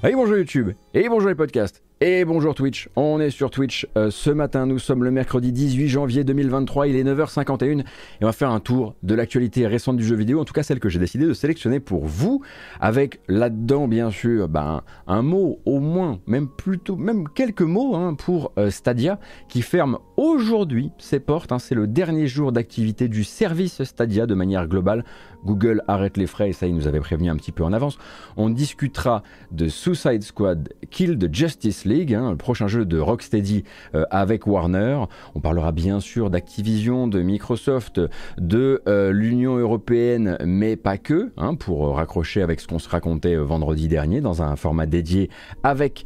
Hey bonjour YouTube, et bonjour les podcasts, et bonjour Twitch. On est sur Twitch euh, ce matin, nous sommes le mercredi 18 janvier 2023, il est 9h51 et on va faire un tour de l'actualité récente du jeu vidéo, en tout cas celle que j'ai décidé de sélectionner pour vous, avec là-dedans bien sûr ben, un mot au moins, même plutôt, même quelques mots hein, pour euh, Stadia qui ferme aujourd'hui ses portes. Hein. C'est le dernier jour d'activité du service Stadia de manière globale. Google arrête les frais et ça il nous avait prévenu un petit peu en avance. On discutera de Suicide Squad Kill the Justice League, hein, le prochain jeu de Rocksteady euh, avec Warner. On parlera bien sûr d'Activision, de Microsoft, de euh, l'Union européenne, mais pas que, hein, pour raccrocher avec ce qu'on se racontait euh, vendredi dernier dans un format dédié avec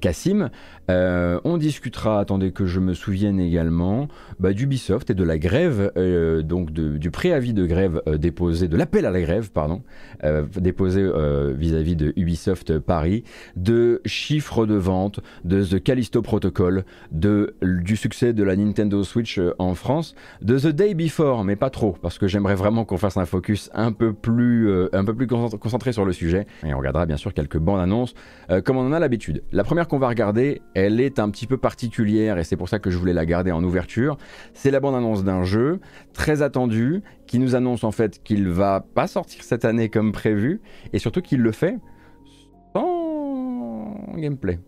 Cassim. Euh, on discutera, attendez que je me souvienne également, bah, d'Ubisoft et de la grève, euh, donc du préavis de grève euh, déposé, de l'appel à la grève, pardon, déposé vis-à-vis de Ubisoft Paris, de chiffres de vente, de The Callisto Protocol, de, du succès de la Nintendo Switch en France, de The Day Before, mais pas trop, parce que j'aimerais vraiment qu'on fasse un focus un peu plus, un peu plus concentré sur le sujet. Et on regardera bien sûr quelques bandes annonces, comme on en a l'habitude. La première qu'on va regarder, elle est un petit peu particulière et c'est pour ça que je voulais la garder en ouverture. C'est la bande-annonce d'un jeu très attendu qui nous annonce en fait qu'il va pas sortir cette année comme prévu et surtout qu'il le fait sans gameplay.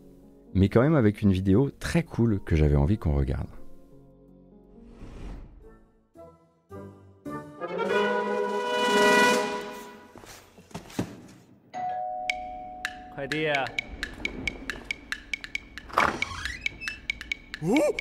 Mais quand même avec une vidéo très cool que j'avais envie qu'on regarde. Uh!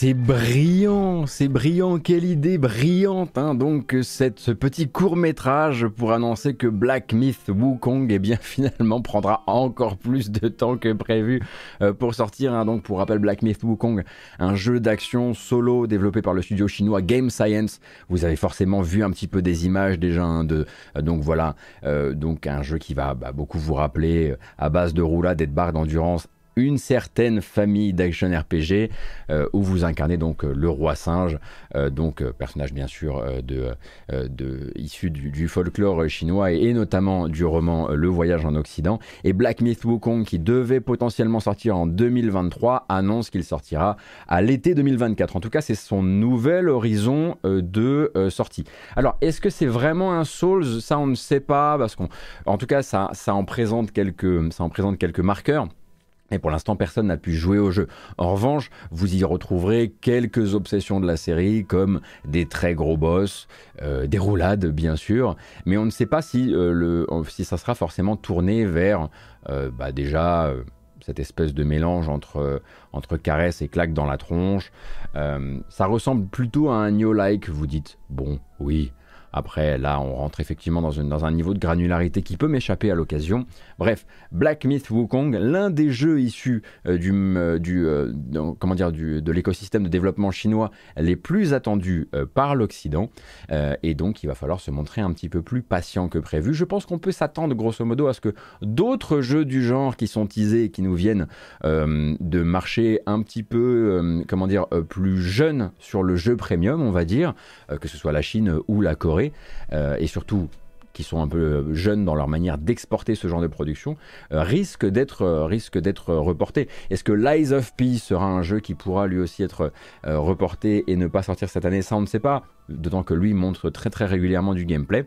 C'est brillant, c'est brillant, quelle idée brillante, hein. donc cette, ce petit court métrage pour annoncer que Black Myth Wukong eh bien finalement prendra encore plus de temps que prévu euh, pour sortir, hein. donc pour rappel Black Myth Wukong, un jeu d'action solo développé par le studio chinois Game Science, vous avez forcément vu un petit peu des images déjà, hein, de, euh, donc voilà, euh, donc un jeu qui va bah, beaucoup vous rappeler à base de roulade et de barres d'endurance une certaine famille d'action RPG euh, où vous incarnez donc euh, le roi singe, euh, donc personnage bien sûr issu du, folklore chinois et, notamment du roman Le Voyage en Occident. Et Black Myth Wukong, qui devait potentiellement sortir en 2023, annonce qu'il sortira à l'été 2024. En tout cas, c'est son nouvel horizon de sortie. Alors, est-ce que c'est vraiment un Souls? Ça, on ne sait pas, parce qu'en tout cas, ça, en présente quelques, ça en présente quelques marqueurs. Et pour l'instant, personne n'a pu jouer au jeu. En revanche, vous y retrouverez quelques obsessions de la série, comme des très gros boss, euh, des roulades, bien sûr, mais on ne sait pas si, euh, le, si ça sera forcément tourné vers, euh, bah déjà, cette espèce de mélange entre, entre caresse et claque dans la tronche. ça ressemble plutôt à un Neo-like, vous dites. Bon, oui, après, là, on rentre effectivement dans, un niveau de granularité qui peut m'échapper à l'occasion. Bref, Black Myth Wukong, l'un des jeux issus euh, du, euh, euh, comment dire, de l'écosystème de développement chinois les plus attendus par l'Occident. et donc, il va falloir se montrer un petit peu plus patient que prévu. Je pense qu'on peut s'attendre grosso modo à ce que d'autres jeux du genre qui sont teasés et qui nous viennent de marcher un petit peu, comment dire, plus jeunes sur le jeu premium, on va dire, que ce soit la Chine ou la Corée, euh, et surtout qui sont un peu euh, jeunes dans leur manière d'exporter ce genre de production, euh, risquent d'être risque d'être reportés. Est-ce que Lies of P sera un jeu qui pourra lui aussi être reporté et ne pas sortir cette année? Ça, on ne sait pas, d'autant que lui montre très très régulièrement du gameplay.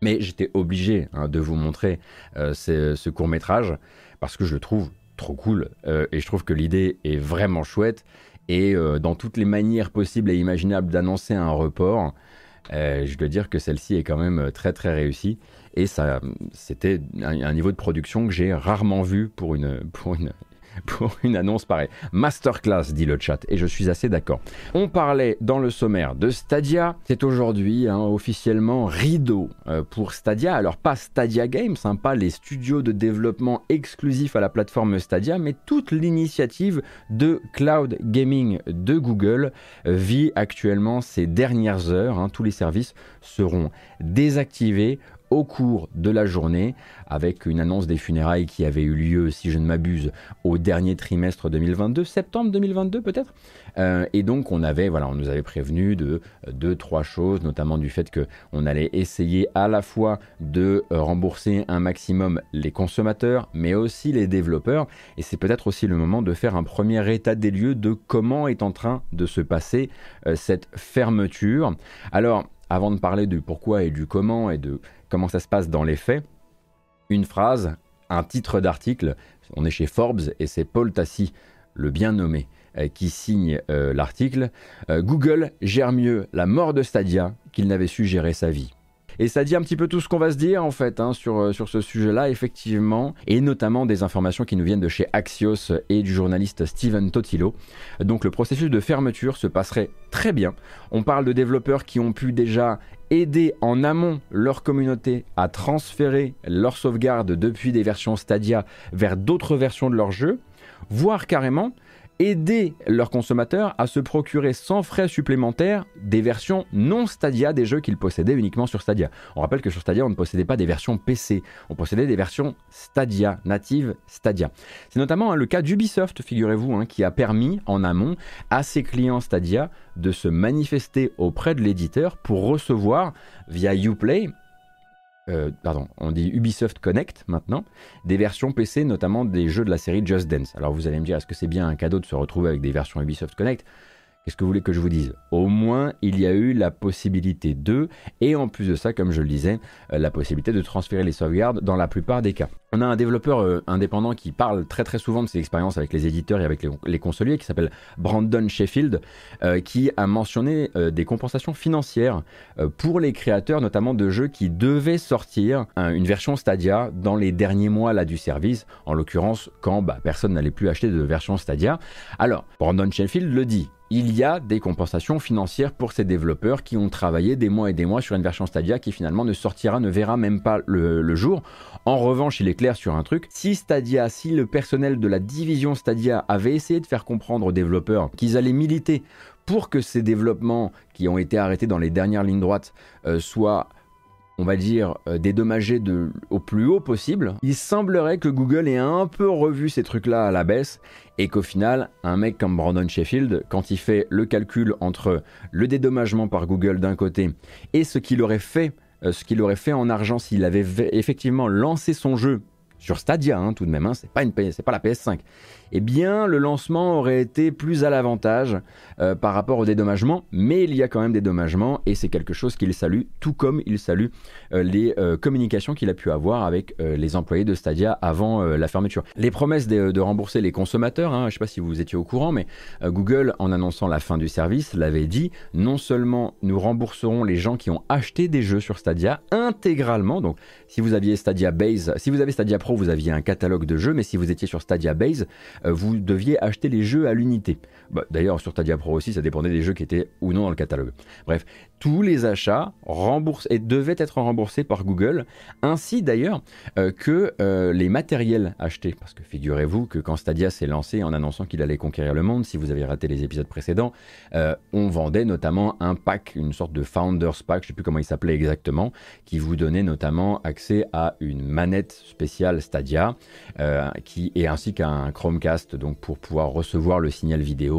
Mais j'étais obligé hein, de vous montrer ce court métrage parce que je le trouve trop cool et je trouve que l'idée est vraiment chouette et dans toutes les manières possibles et imaginables d'annoncer un report, euh, je dois dire que celle-ci est quand même euh, très très réussie. Et ça c'était un, niveau de production que j'ai rarement vu pour une, pour une, pour une annonce pareille. Masterclass, dit le chat, et je suis assez d'accord. On parlait dans le sommaire de Stadia, c'est aujourd'hui hein, officiellement rideau euh, pour Stadia. Alors pas Stadia Games, hein, pas les studios de développement exclusifs à la plateforme Stadia, mais toute l'initiative de cloud gaming de Google vit actuellement ces dernières heures. Hein. tous les services seront désactivés au cours de la journée, avec une annonce des funérailles qui avait eu lieu, si je ne m'abuse, au dernier trimestre 2022, septembre 2022 peut-être. Euh, et donc on avait, voilà, on nous avait prévenu de deux, trois choses, notamment du fait que on allait essayer à la fois de rembourser un maximum les consommateurs, mais aussi les développeurs. Et c'est peut-être aussi le moment de faire un premier état des lieux de comment est en train de se passer euh, cette fermeture. Alors, avant de parler du pourquoi et du comment et de comment ça se passe dans les faits, une phrase, un titre d'article, on est chez Forbes et c'est Paul Tassi, le bien nommé, euh, qui signe euh, l'article. Euh, Google gère mieux la mort de Stadia qu'il n'avait su gérer sa vie. Et ça dit un petit peu tout ce qu'on va se dire en fait hein, sur, euh, sur ce sujet-là, effectivement, et notamment des informations qui nous viennent de chez Axios et du journaliste Steven Totilo. Donc le processus de fermeture se passerait très bien. On parle de développeurs qui ont pu déjà aider en amont leur communauté à transférer leur sauvegarde depuis des versions Stadia vers d'autres versions de leur jeu, voire carrément aider leurs consommateurs à se procurer sans frais supplémentaires des versions non Stadia des jeux qu'ils possédaient uniquement sur Stadia. On rappelle que sur Stadia, on ne possédait pas des versions PC, on possédait des versions Stadia, natives Stadia. C'est notamment hein, le cas d'Ubisoft, figurez-vous, hein, qui a permis en amont à ses clients Stadia de se manifester auprès de l'éditeur pour recevoir via Uplay euh, pardon, on dit Ubisoft Connect maintenant, des versions PC, notamment des jeux de la série Just Dance. Alors vous allez me dire, est-ce que c'est bien un cadeau de se retrouver avec des versions Ubisoft Connect? Qu'est-ce que vous voulez que je vous dise? Au moins, il y a eu la possibilité de, et en plus de ça, comme je le disais, euh, la possibilité de transférer les sauvegardes dans la plupart des cas. On a un développeur euh, indépendant qui parle très très souvent de ses expériences avec les éditeurs et avec les, consoliers, qui s'appelle Brandon Sheffield, euh, qui a mentionné des compensations financières pour les créateurs, notamment de jeux qui devaient sortir une version Stadia dans les derniers mois là, du service, en l'occurrence quand bah, personne n'allait plus acheter de version Stadia. Alors, Brandon Sheffield le dit, il y a des compensations financières pour ces développeurs qui ont travaillé des mois et des mois sur une version Stadia qui finalement ne sortira, ne verra même pas le, jour. En revanche, il est clair sur un truc, si Stadia, si le personnel de la division Stadia avait essayé de faire comprendre aux développeurs qu'ils allaient militer pour que ces développements qui ont été arrêtés dans les dernières lignes droites euh, soient on va dire, euh, dédommagé de, au plus haut possible, il semblerait que Google ait un peu revu ces trucs-là à la baisse et qu'au final, un mec comme Brandon Sheffield, quand il fait le calcul entre le dédommagement par Google d'un côté et ce qu'il aurait fait, euh, ce qu'il aurait fait en argent s'il avait effectivement lancé son jeu sur Stadia hein, tout de même, hein, c'est pas, pas la PS5, eh bien le lancement aurait été plus à l'avantage euh, par rapport au dédommagement, mais il y a quand même dédommagement et c'est quelque chose qu'il salue, tout comme il salue euh, les euh, communications qu'il a pu avoir avec les employés de Stadia avant la fermeture. Les promesses de, rembourser les consommateurs, hein, je ne sais pas si vous étiez au courant, mais Google, en annonçant la fin du service, l'avait dit, non seulement nous rembourserons les gens qui ont acheté des jeux sur Stadia intégralement, donc si vous aviez Stadia Base, si vous avez Stadia Pro, vous aviez un catalogue de jeux, mais si vous étiez sur Stadia Base, vous deviez acheter les jeux à l'unité. Bah, d'ailleurs, sur Stadia Pro aussi, ça dépendait des jeux qui étaient ou non dans le catalogue. Bref, tous les achats remboursés et devaient être remboursés par Google, ainsi d'ailleurs euh, que euh, les matériels achetés. Parce que figurez-vous que quand Stadia s'est lancé en annonçant qu'il allait conquérir le monde, si vous avez raté les épisodes précédents, euh, on vendait notamment un pack, une sorte de Founders Pack, je ne sais plus comment il s'appelait exactement, qui vous donnait notamment accès à une manette spéciale Stadia, et ainsi qu'un Chromecast, donc pour pouvoir recevoir le signal vidéo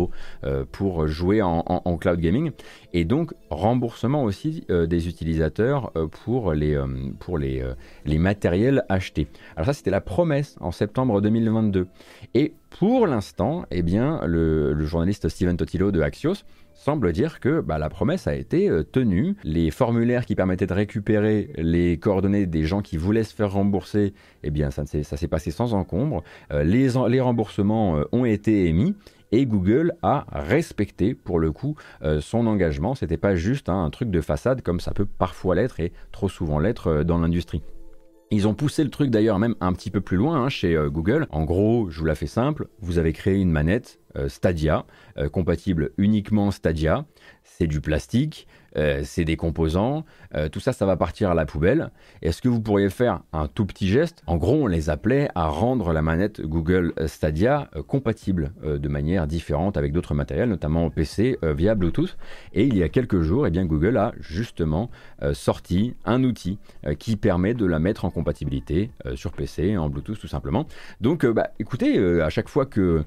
pour jouer en, cloud gaming, et donc rembourser aussi euh, des utilisateurs euh, pour, les, euh, pour les, les matériels achetés. Alors ça, c'était la promesse en septembre 2022. Et pour l'instant, eh bien, le, journaliste Steven Totilo de Axios semble dire que bah, la promesse a été tenue. Les formulaires qui permettaient de récupérer les coordonnées des gens qui voulaient se faire rembourser, eh bien, ça, ça s'est passé sans encombre. les, les remboursements ont été émis et Google a respecté pour le coup euh, son engagement. C'était pas juste hein, un truc de façade comme ça peut parfois l'être et trop souvent l'être euh, dans l'industrie. Ils ont poussé le truc d'ailleurs même un petit peu plus loin hein, chez euh, Google. En gros, je vous la fais simple, vous avez créé une manette Stadia, compatible uniquement Stadia, c'est du plastique, euh, c'est des composants, euh, tout ça, ça va partir à la poubelle. Est-ce que vous pourriez faire un tout petit geste? En gros, on les appelait à rendre la manette Google Stadia euh, compatible de manière différente avec d'autres matériels, notamment PC via Bluetooth. Et il y a quelques jours, eh bien, Google a justement sorti un outil qui permet de la mettre en compatibilité sur PC, en Bluetooth tout simplement. Donc, bah, écoutez, à chaque fois que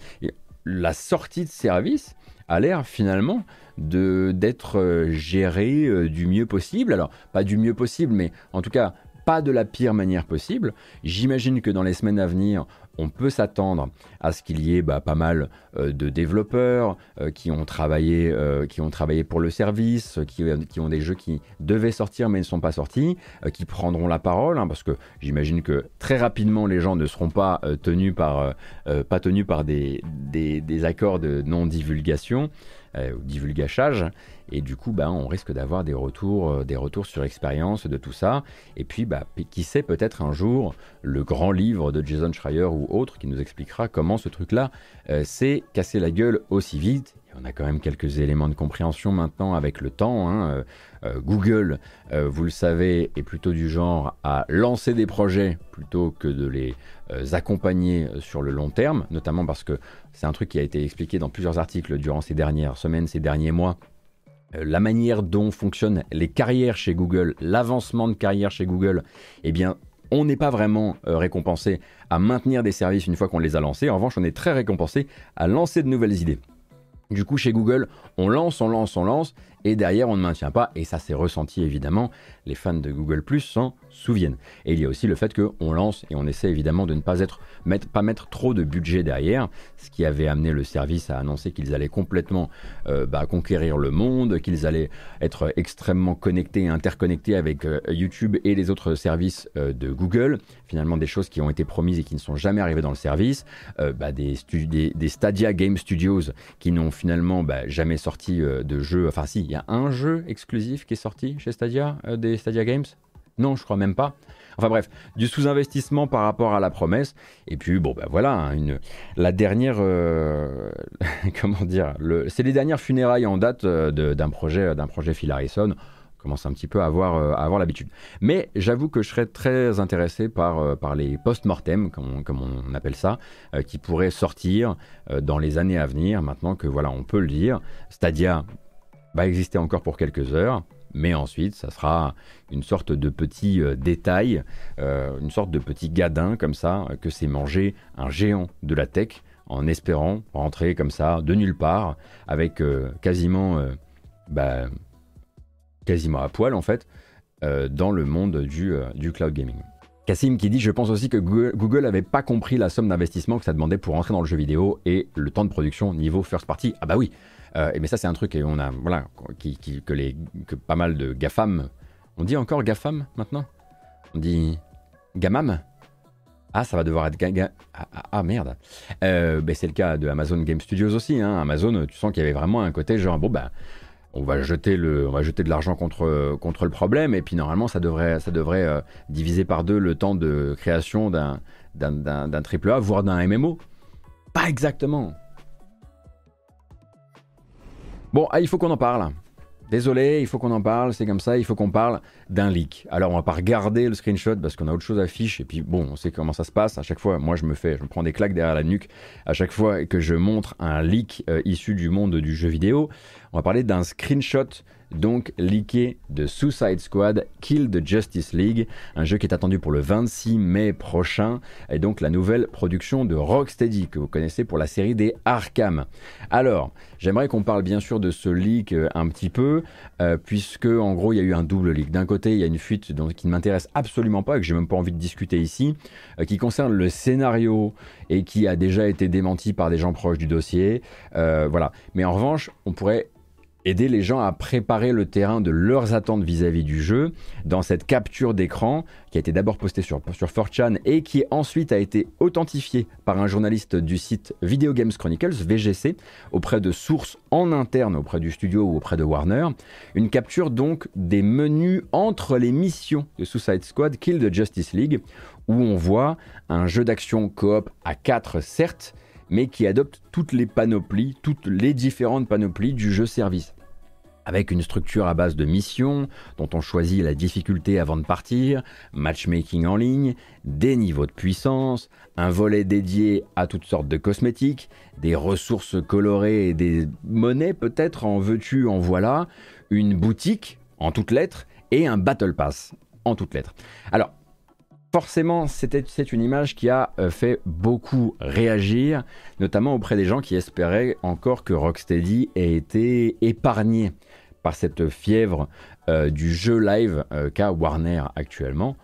la sortie de service a l'air finalement d'être euh, géré euh, du mieux possible. Alors, pas du mieux possible, mais en tout cas, pas de la pire manière possible. J'imagine que dans les semaines à venir, on peut s'attendre à ce qu'il y ait bah, pas mal euh, de développeurs qui, ont travaillé, qui ont travaillé pour le service, qui, ont des jeux qui devaient sortir mais ne sont pas sortis, qui prendront la parole, hein, parce que j'imagine que très rapidement les gens ne seront pas tenus par, pas tenus par des, des, des accords de non-divulgation. Euh, divulgachage. Et du coup, bah, on risque d'avoir des retours, euh, des retours sur expérience de tout ça. Et puis, bah, qui sait, peut-être un jour, le grand livre de Jason Schreier ou autre qui nous expliquera comment ce truc-là euh, s'est cassé la gueule aussi vite. on a quand même quelques éléments de compréhension maintenant avec le temps. Hein. Google, vous le savez, est plutôt du genre à lancer des projets plutôt que de les accompagner sur le long terme, notamment parce que c'est un truc qui a été expliqué dans plusieurs articles durant ces dernières semaines, ces derniers mois. Euh, la manière dont fonctionnent les carrières chez Google, l'avancement de carrière chez Google, eh bien, on n'est pas vraiment euh, récompensé à maintenir des services une fois qu'on les a lancés. En revanche, on est très récompensé à lancer de nouvelles idées. Du coup, chez Google, on lance, on lance, on lance, et derrière, on ne maintient pas, et ça s'est ressenti évidemment. Les fans de Google Plus s'en souviennent. Et il y a aussi le fait qu'on lance et on essaie évidemment de ne pas, être, mettre, pas mettre trop de budget derrière, ce qui avait amené le service à annoncer qu'ils allaient complètement euh, bah, conquérir le monde, qu'ils allaient être extrêmement connectés interconnectés avec euh, YouTube et les autres services euh, de Google. Finalement, des choses qui ont été promises et qui ne sont jamais arrivées dans le service. Bah, des, des, Stadia Game Studios qui n'ont finalement bah, jamais sorti de jeu. Enfin, si, y a un jeu exclusif qui est sorti chez Stadia, des Stadia Games? Non, je crois même pas. Enfin bref, du sous-investissement par rapport à la promesse. Et puis bon, ben voilà, hein, une, la dernière, euh, comment dire, c'est les dernières funérailles en date euh, d'un projet, d'un projet Phil Harrison. On commence un petit peu à avoir, euh, avoir l'habitude. Mais j'avoue que je serais très intéressé par, par les post-mortem, comme, comme, on appelle ça, qui pourraient sortir dans les années à venir. Maintenant que voilà, on peut le dire, Stadia va exister encore pour quelques heures mais ensuite ça sera une sorte de petit euh, détail, euh, une sorte de petit gadin comme ça, que c'est manger un géant de la tech en espérant rentrer comme ça de nulle part avec euh, quasiment, bah, quasiment à poil en fait dans le monde du, du cloud gaming. Cassim qui dit Je pense aussi que Google n'avait pas compris la somme d'investissement que ça demandait pour entrer dans le jeu vidéo et le temps de production niveau first party. Ah bah oui, euh, mais ça c'est un truc et on a voilà qui, que les que pas mal de gafam. On dit encore gafam maintenant? On dit gamam? Ah, ça va devoir être. Ah, ah, ah, merde. Euh, ben, c'est le cas de Amazon Game Studios aussi. Hein. Amazon, tu sens qu'il y avait vraiment un côté genre, bon, ben, on va jeter, le, on va jeter de l'argent contre, contre le problème, et puis normalement, ça devrait, ça devrait euh, diviser par deux le temps de création d'un, d'un, d'un, triple A, voire d'un MMO. Pas exactement. Bon, ah, il faut qu'on en parle. Désolé, il faut qu'on en parle, c'est comme ça, il faut qu'on parle d'un leak. Alors on va pas regarder le screenshot parce qu'on a autre chose à afficher et puis bon, on sait comment ça se passe. À chaque fois, moi je me fais, je me prends des claques derrière la nuque à chaque fois que je montre un leak euh, issu du monde du jeu vidéo. On va parler d'un screenshot donc leaké de Suicide Squad Kill the Justice League, un jeu qui est attendu pour le 26 mai prochain, et donc la nouvelle production de Rocksteady que vous connaissez pour la série des Arkham. Alors, j'aimerais qu'on parle bien sûr de ce leak euh, un petit peu, euh, puisque en gros il y a eu un double leak. D'un côté, il y a une fuite qui ne m'intéresse absolument pas et que j'ai même pas envie de discuter ici, euh, qui concerne le scénario et qui a déjà été démenti par des gens proches du dossier. voilà. Mais en revanche, on pourrait aider les gens à préparer le terrain de leurs attentes vis-à-vis du jeu dans cette capture d'écran qui a été d'abord postée sur, sur 4chan et qui ensuite a été authentifiée par un journaliste du site Video Games Chronicles, VGC, auprès de sources en interne auprès du studio ou auprès de Warner. Une capture donc des menus entre les missions de Suicide Squad Kill the Justice League où on voit un jeu d'action coop à 4 certes, mais qui adopte toutes les panoplies, toutes les différentes panoplies du jeu service. Avec une structure à base de missions, dont on choisit la difficulté avant de partir, matchmaking en ligne, des niveaux de puissance, un volet dédié à toutes sortes de cosmétiques, des ressources colorées et des monnaies peut-être en veux-tu, en voilà, une boutique en toutes lettres et un battle pass en toutes lettres. Alors, forcément, c'est une image qui a euh, fait beaucoup réagir, notamment auprès des gens qui espéraient encore que Rocksteady ait été épargné par cette fièvre euh, du jeu live euh, qu'a Warner actuellement.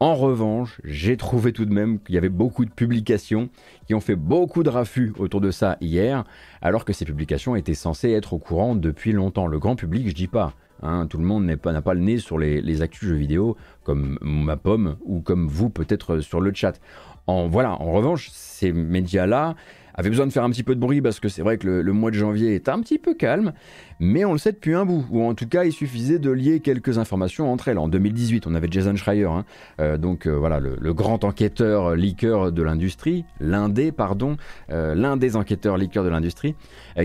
En revanche, j'ai trouvé tout de même qu'il y avait beaucoup de publications qui ont fait beaucoup de raffus autour de ça hier, alors que ces publications étaient censées être au courant depuis longtemps. Le grand public, je dis pas. Hein, tout le monde n'a pas, le nez sur les, les, actus jeux vidéo comme ma pomme ou comme vous peut-être sur le chat. En, voilà, en revanche, ces médias-là avaient besoin de faire un petit peu de bruit parce que c'est vrai que le, mois de janvier est un petit peu calme mais on le sait depuis un bout, ou en tout cas il suffisait de lier quelques informations entre elles. En 2018, on avait Jason Schreier, hein. euh, donc euh, voilà, le, grand enquêteur liqueur de l'industrie, l'un des, pardon, euh, l'un des enquêteurs liqueurs de l'industrie,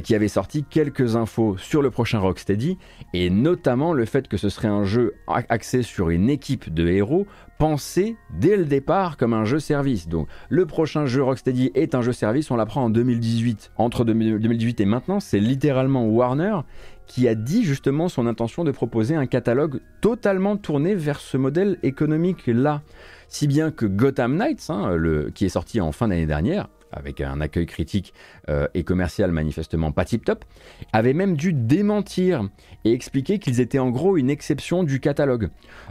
qui avait sorti quelques infos sur le prochain Rocksteady, et notamment le fait que ce serait un jeu axé sur une équipe de héros pensé dès le départ comme un jeu service. Donc le prochain jeu Rocksteady est un jeu service, on l'apprend en 2018. Entre 2018 et maintenant, c'est littéralement Warner qui a dit justement son intention de proposer un catalogue totalement tourné vers ce modèle économique-là. Si bien que Gotham Knights, hein, qui est sorti en fin d'année dernière, avec un accueil critique euh, et commercial manifestement pas tip-top, avait même dû démentir et expliquer qu'ils étaient en gros une exception du catalogue.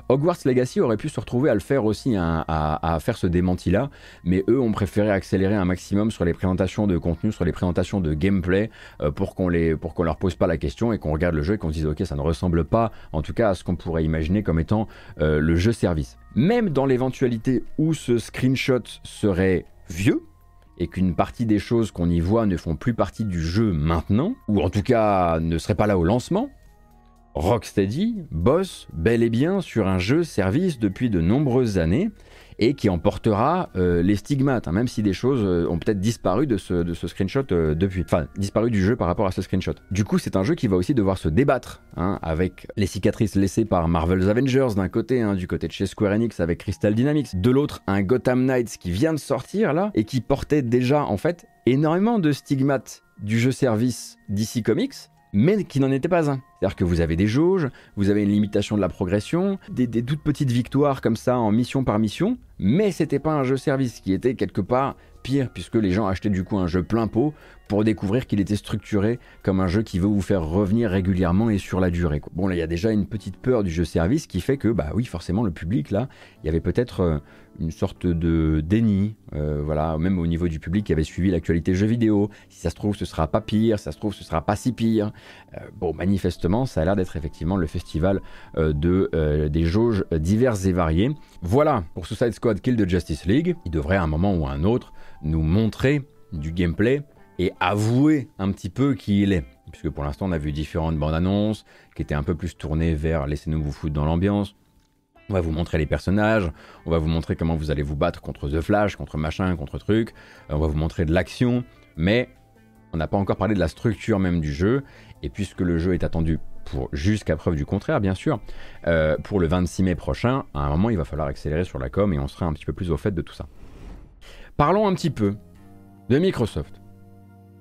Hogwarts Legacy aurait pu se retrouver à le faire aussi, hein, à, faire ce démenti-là, mais eux ont préféré accélérer un maximum sur les présentations de contenu, sur les présentations de gameplay, euh, pour qu'on les, pour qu'on leur pose pas la question et qu'on regarde le jeu et qu'on se dise ok ça ne ressemble pas, en tout cas à ce qu'on pourrait imaginer comme étant euh, le jeu service. Même dans l'éventualité où ce screenshot serait vieux, et qu'une partie des choses qu'on y voit ne font plus partie du jeu maintenant, ou en tout cas ne seraient pas là au lancement, Rocksteady bosse bel et bien sur un jeu service depuis de nombreuses années et qui emportera euh, les stigmates, hein, même si des choses euh, ont peut-être disparu de ce, de ce screenshot euh, depuis, enfin disparu du jeu par rapport à ce screenshot. Du coup, c'est un jeu qui va aussi devoir se débattre hein, avec les cicatrices laissées par Marvel's Avengers d'un côté, hein, du côté de chez Square Enix avec Crystal Dynamics, de l'autre un Gotham Knights qui vient de sortir là et qui portait déjà en fait énormément de stigmates du jeu service DC Comics, mais qui n'en était pas un. C'est-à-dire que vous avez des jauges, vous avez une limitation de la progression, des, toutes petites victoires comme ça en mission par mission, mais c'était pas un jeu service qui était quelque part pire puisque les gens achetaient du coup un jeu plein pot pour découvrir qu'il était structuré comme un jeu qui veut vous faire revenir régulièrement et sur la durée. Bon là il y a déjà une petite peur du jeu service qui fait que bah oui forcément le public là il y avait peut-être euh, une sorte de déni, euh, voilà, même au niveau du public qui avait suivi l'actualité jeux vidéo. Si ça se trouve, ce sera pas pire, si ça se trouve, ce sera pas si pire. Euh, bon, manifestement, ça a l'air d'être effectivement le festival euh, de, des jauges diverses et variées. Voilà pour Suicide Squad Kill de Justice League. Il devrait à un moment ou à un autre nous montrer du gameplay et avouer un petit peu qui il est. Puisque pour l'instant, on a vu différentes bandes annonces qui étaient un peu plus tournées vers laissez-nous vous foutre dans l'ambiance on va vous montrer les personnages, on va vous montrer comment vous allez vous battre contre The Flash, contre machin, contre truc, euh, on va vous montrer de l'action, mais on n'a pas encore parlé de la structure même du jeu, et puisque le jeu est attendu jusqu'à preuve du contraire, bien sûr, euh, pour le 26 mai prochain, à un moment il va falloir accélérer sur la com et on sera un petit peu plus au fait de tout ça. Parlons un petit peu de Microsoft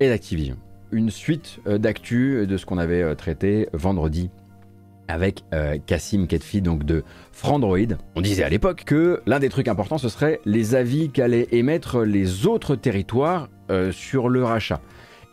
et d'Activision. Une suite euh, d'actu de ce qu'on avait traité vendredi avec euh, Cassim Ketfi, donc de Frandroid. On disait à l'époque que l'un des trucs importants, ce serait les avis qu'allaient émettre les autres territoires euh, sur le rachat.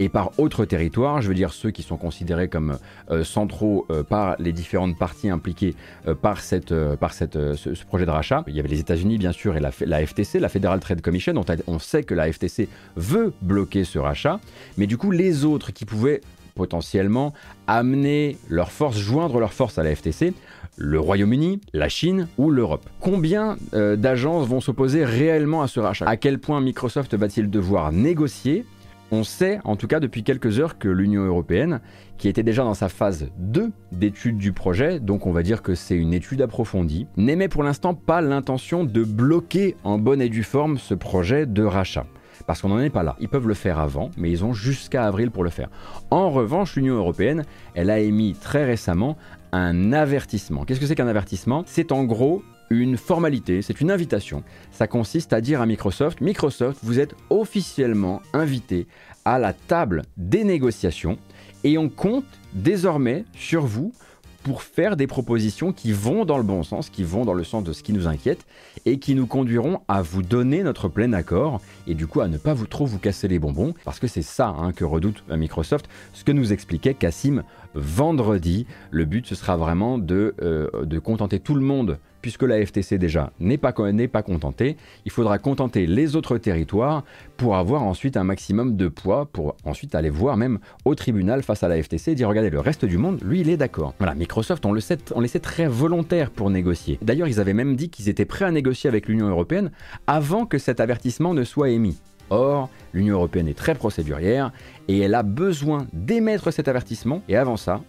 Et par autres territoires, je veux dire ceux qui sont considérés comme euh, centraux par les différentes parties impliquées par, cette, ce, projet de rachat. Il y avait les États-Unis, bien sûr, et la, FTC, la Federal Trade Commission. dont on sait que la FTC veut bloquer ce rachat. Mais du coup, les autres qui pouvaient potentiellement amener leurs forces, joindre leurs forces à la FTC, le Royaume-Uni, la Chine ou l'Europe. Combien euh, d'agences vont s'opposer réellement à ce rachat? À quel point Microsoft va-t-il devoir négocier? On sait en tout cas depuis quelques heures que l'Union européenne, qui était déjà dans sa phase 2 d'étude du projet, donc on va dire que c'est une étude approfondie, n'émet pour l'instant pas l'intention de bloquer en bonne et due forme ce projet de rachat parce qu'on n'en est pas là. Ils peuvent le faire avant, mais ils ont jusqu'à avril pour le faire. En revanche, l'Union européenne, elle a émis très récemment un avertissement. Qu'est-ce que c'est qu'un avertissement? C'est en gros une formalité, c'est une invitation. Ça consiste à dire à Microsoft, Microsoft, vous êtes officiellement invité à la table des négociations et on compte désormais sur vous pour faire des propositions qui vont dans le bon sens, qui vont dans le sens de ce qui nous inquiète et qui nous conduiront à vous donner notre plein accord et du coup à ne pas vous trop vous casser les bonbons parce que c'est ça hein, que redoute Microsoft, ce que nous expliquait Cassim vendredi. Le but ce sera vraiment de, euh, contenter tout le monde puisque la FTC déjà n'est pas, pas contentée, il faudra contenter les autres territoires pour avoir ensuite un maximum de poids, pour ensuite aller voir même au tribunal face à la FTC et dire regardez le reste du monde, lui il est d'accord. Voilà, Microsoft on le sait, on les très volontaires pour négocier. D'ailleurs ils avaient même dit qu'ils étaient prêts à négocier avec l'Union Européenne avant que cet avertissement ne soit émis. Or, l'Union Européenne est très procédurière et elle a besoin d'émettre cet avertissement et avant ça,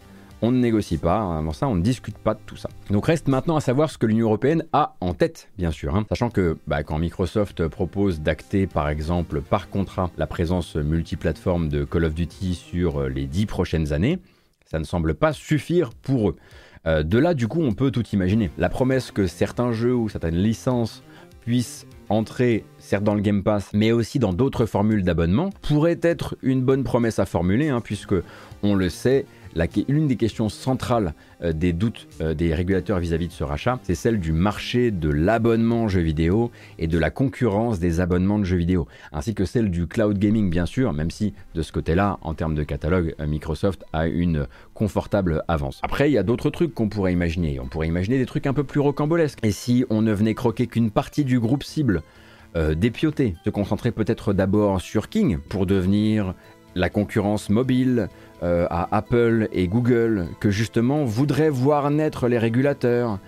on ne négocie pas, avant ça, on ne discute pas de tout ça. Donc reste maintenant à savoir ce que l'Union Européenne a en tête, bien sûr. Hein. Sachant que bah, quand Microsoft propose d'acter, par exemple, par contrat, la présence multiplateforme de Call of Duty sur euh, les dix prochaines années, ça ne semble pas suffire pour eux. Euh, de là, du coup, on peut tout imaginer. La promesse que certains jeux ou certaines licences puissent entrer certes dans le Game Pass, mais aussi dans d'autres formules d'abonnement, pourrait être une bonne promesse à formuler, hein, puisque on le sait, l'une des questions centrales euh, des doutes euh, des régulateurs vis-à-vis de ce rachat, c'est celle du marché de l'abonnement jeux vidéo et de la concurrence des abonnements de jeux vidéo, ainsi que celle du cloud gaming bien sûr, même si de ce côté-là, en termes de catalogue, euh, Microsoft a une confortable avance. Après, il y a d'autres trucs qu'on pourrait imaginer. On pourrait imaginer des trucs un peu plus rocambolesques. Et si on ne venait croquer qu'une partie du groupe cible, euh, dépioter, se concentrer peut-être d'abord sur King pour devenir la concurrence mobile, euh, à Apple et Google que justement voudraient voir naître les régulateurs.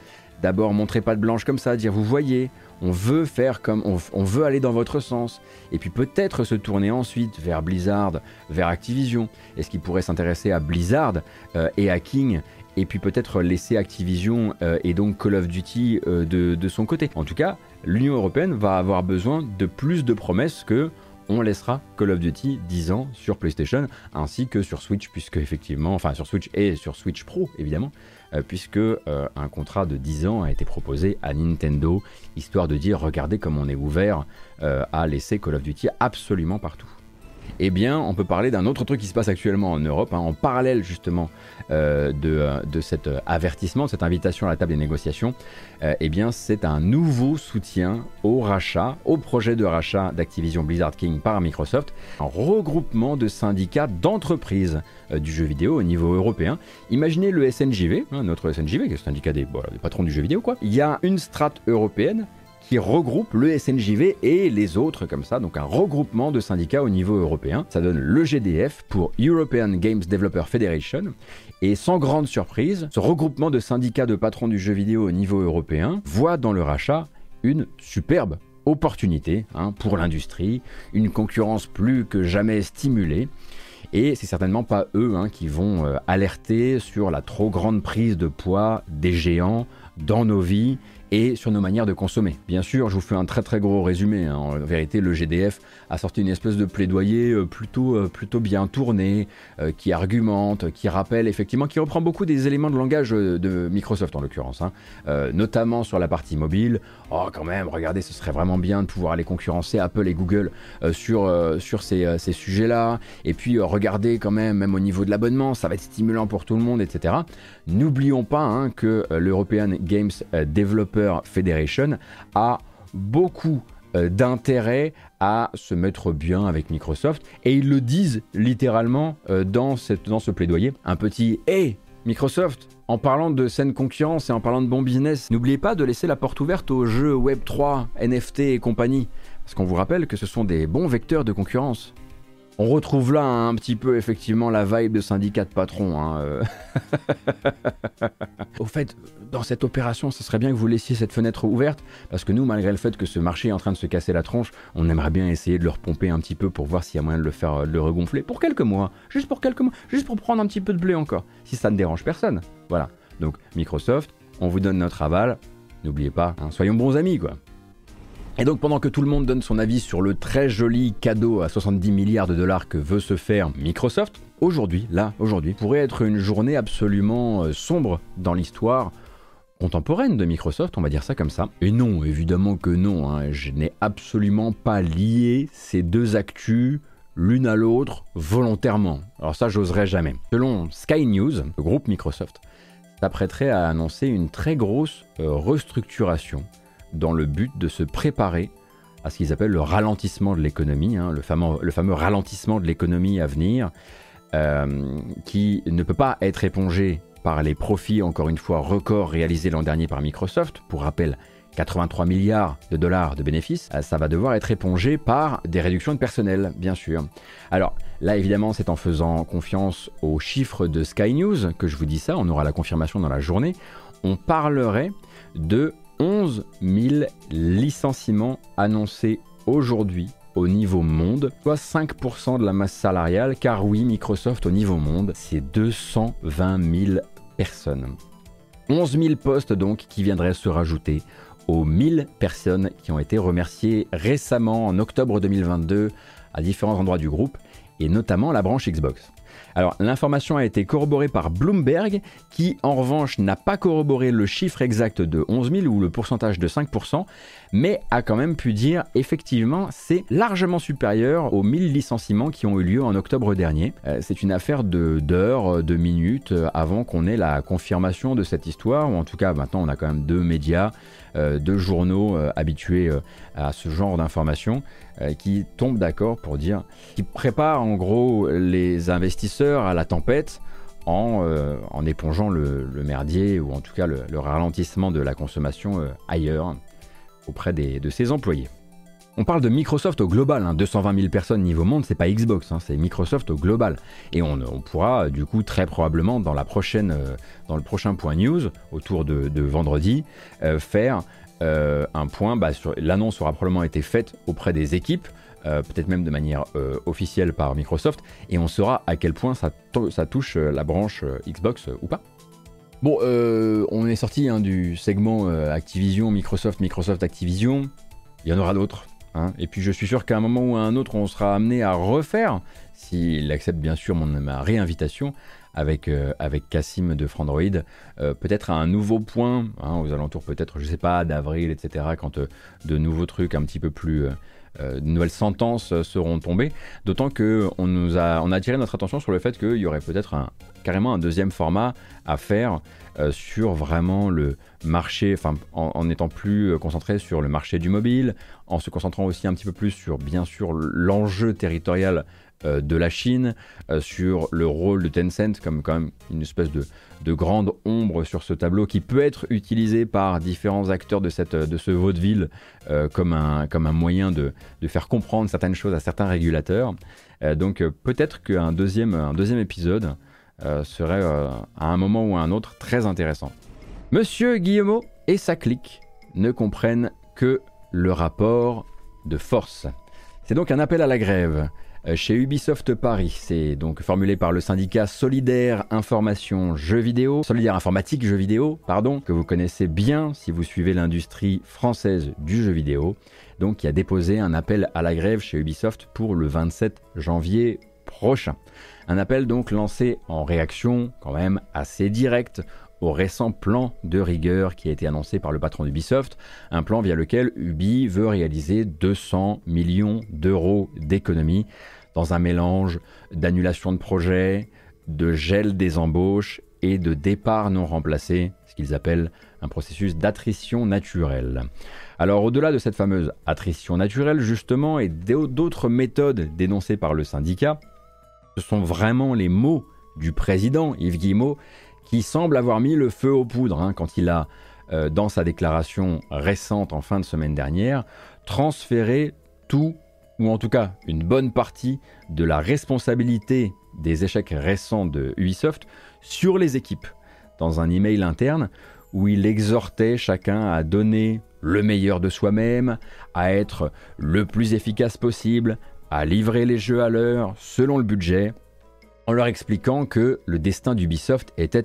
D'abord montrer pas de blanche comme ça, dire vous voyez, on veut faire comme on, veut aller dans votre sens, et puis peut-être se tourner ensuite vers Blizzard, vers Activision. Est-ce qu'il pourrait s'intéresser à Blizzard euh, et à King et puis peut-être laisser Activision euh, et donc Call of Duty de, de, son côté. En tout cas, l'Union européenne va avoir besoin de plus de promesses que on laissera Call of Duty 10 ans sur PlayStation ainsi que sur Switch, puisque effectivement, enfin sur Switch et sur Switch Pro évidemment, euh, puisque euh, un contrat de 10 ans a été proposé à Nintendo, histoire de dire regardez comme on est ouvert euh, à laisser Call of Duty absolument partout. Eh bien, on peut parler d'un autre truc qui se passe actuellement en Europe, hein, en parallèle justement euh, de, de, cet avertissement, de cette invitation à la table des négociations. eh bien, c'est un nouveau soutien au rachat, au projet de rachat d'Activision Blizzard King par Microsoft, un regroupement de syndicats d'entreprises du jeu vidéo au niveau européen. Imaginez le SNJV, hein, notre SNJV, qui est le syndicat des, des patrons du jeu vidéo, quoi. Il y a une strate européenne qui regroupe le SNJV et les autres comme ça, donc un regroupement de syndicats au niveau européen. Ça donne le GDF pour European Games Developer Federation. Et sans grande surprise, ce regroupement de syndicats de patrons du jeu vidéo au niveau européen voit dans le rachat une superbe opportunité hein, pour l'industrie, une concurrence plus que jamais stimulée. Et c'est certainement pas eux hein, qui vont euh, alerter sur la trop grande prise de poids des géants dans nos vies et sur nos manières de consommer. Bien sûr, je vous fais un très très gros résumé. Hein. En vérité, le GDF a sorti une espèce de plaidoyer euh, plutôt, euh, plutôt bien tourné, euh, qui argumente, qui rappelle effectivement, qui reprend beaucoup des éléments de langage de Microsoft en l'occurrence, hein. notamment sur la partie mobile. Oh, quand même, regardez, ce serait vraiment bien de pouvoir aller concurrencer Apple et Google sur, sur ces, ces sujets-là. Et puis, regardez quand même, même au niveau de l'abonnement, ça va être stimulant pour tout le monde, etc. N'oublions pas hein, que l'European Games Developer Federation a beaucoup euh, d'intérêt à se mettre bien avec Microsoft et ils le disent littéralement euh, dans, cette, dans ce plaidoyer. Un petit Hey Microsoft, en parlant de saine concurrence et en parlant de bon business, n'oubliez pas de laisser la porte ouverte aux jeux Web3, NFT et compagnie. Parce qu'on vous rappelle que ce sont des bons vecteurs de concurrence. On retrouve là un petit peu effectivement la vibe de syndicat de patron. Hein, euh. Au fait, dans cette opération, ce serait bien que vous laissiez cette fenêtre ouverte, parce que nous, malgré le fait que ce marché est en train de se casser la tronche, on aimerait bien essayer de le repomper un petit peu pour voir s'il y a moyen de le faire le regonfler pour quelques mois, juste pour quelques mois, juste pour prendre un petit peu de blé encore, si ça ne dérange personne. Voilà. Donc Microsoft, on vous donne notre aval. N'oubliez pas, hein, soyons bons amis, quoi. Et donc pendant que tout le monde donne son avis sur le très joli cadeau à 70 milliards de dollars que veut se faire Microsoft, aujourd'hui, là, aujourd'hui, pourrait être une journée absolument euh, sombre dans l'histoire contemporaine de Microsoft, on va dire ça comme ça. Et non, évidemment que non, hein, je n'ai absolument pas lié ces deux actus l'une à l'autre volontairement. Alors ça, j'oserais jamais. Selon Sky News, le groupe Microsoft s'apprêterait à annoncer une très grosse euh, restructuration dans le but de se préparer à ce qu'ils appellent le ralentissement de l'économie, hein, le, fameux, le, fameux, ralentissement de l'économie à venir, euh, qui ne peut pas être épongé par les profits, encore une fois, records réalisés l'an dernier par Microsoft. Pour rappel, 83 milliards de dollars de bénéfices, euh, ça va devoir être épongé par des réductions de personnel, bien sûr. Alors là, évidemment, c'est en faisant confiance aux chiffres de Sky News que je vous dis ça, on aura la confirmation dans la journée. On parlerait de 11 000 licenciements annoncés aujourd'hui au niveau monde, soit 5% de la masse salariale, car oui, Microsoft au niveau monde, c'est 220 000 personnes. 11 000 postes donc qui viendraient se rajouter aux 1000 personnes qui ont été remerciées récemment en octobre 2022 à différents endroits du groupe, et notamment la branche Xbox. Alors l'information a été corroborée par Bloomberg qui en revanche n'a pas corroboré le chiffre exact de 11 000 ou le pourcentage de 5%, mais a quand même pu dire effectivement c'est largement supérieur aux 1000 licenciements qui ont eu lieu en octobre dernier. Euh, c'est une affaire d'heures, de, minutes euh, avant qu'on ait la confirmation de cette histoire, ou en tout cas maintenant on a quand même deux médias, euh, deux journaux habitués à ce genre d'informations qui tombent d'accord pour dire, qui préparent en gros les investisseurs à la tempête en épongeant le, merdier ou en tout cas le, ralentissement de la consommation ailleurs auprès de ses employés. On parle de Microsoft au global, 220 hein. 000 personnes niveau monde, c'est pas Xbox, hein, c'est Microsoft au global. Et on, pourra du coup très probablement euh, dans le prochain point news, autour de, vendredi, euh, faire euh, un point, bah, l'annonce aura probablement été faite auprès des équipes, peut-être même de manière officielle par Microsoft, et on saura à quel point ça touche la branche Xbox ou pas. Bon, euh, on est sorti hein, du segment euh, Activision, Microsoft, Microsoft, Activision. Il y en aura d'autres. Hein. Et puis je suis sûr qu'à un moment ou à un autre, on sera amené à refaire, s'il accepte bien sûr mon, ma réinvitation, avec, euh, avec Cassim de Frandroid, peut-être à un nouveau point, hein, aux alentours peut-être, je sais pas, d'avril, etc., quand de nouveaux trucs un petit peu plus de nouvelles sentences seront tombées. D'autant que on nous a, on a attiré notre attention sur le fait qu'il y aurait peut-être carrément un deuxième format à faire sur vraiment le marché, enfin en, étant plus concentré sur le marché du mobile, en se concentrant aussi un petit peu plus sur bien sûr l'enjeu territorial de la Chine, sur le rôle de Tencent comme quand même une espèce de, de grande ombre sur ce tableau qui peut être utilisé par différents acteurs de, cette, de ce vaudeville euh, comme, un, comme un moyen de, faire comprendre certaines choses à certains régulateurs. Euh, donc euh, peut-être qu'un deuxième, un deuxième épisode serait à un moment ou à un autre très intéressant. Monsieur Guillemot et sa clique ne comprennent que le rapport de force. C'est donc un appel à la grève. Euh, chez Ubisoft Paris. C'est donc formulé par le syndicat Solidaire Information Jeux Vidéo, Solidaire Informatique Jeux Vidéo, pardon, que vous connaissez bien si vous suivez l'industrie française du jeu vidéo. Donc qui a déposé un appel à la grève chez Ubisoft pour le 27 janvier prochain. Un appel donc lancé en réaction quand même assez directe au récent plan de rigueur qui a été annoncé par le patron d'Ubisoft, un plan via lequel Ubi veut réaliser 200 millions d'euros d'économies dans un mélange d'annulation de projets, de gel des embauches et de départ non remplacé, ce qu'ils appellent un processus d'attrition naturelle. Alors au-delà de cette fameuse attrition naturelle justement et d'autres méthodes dénoncées par le syndicat, ce sont vraiment les mots du président Yves Guillemot qui semble avoir mis le feu aux poudres hein, quand il a, euh, dans sa déclaration récente en fin de semaine dernière, transféré tout, ou en tout cas une bonne partie, de la responsabilité des échecs récents de Ubisoft sur les équipes, dans un email interne où il exhortait chacun à donner le meilleur de soi-même, à être le plus efficace possible, à livrer les jeux à l'heure selon le budget, en leur expliquant que le destin d'Ubisoft était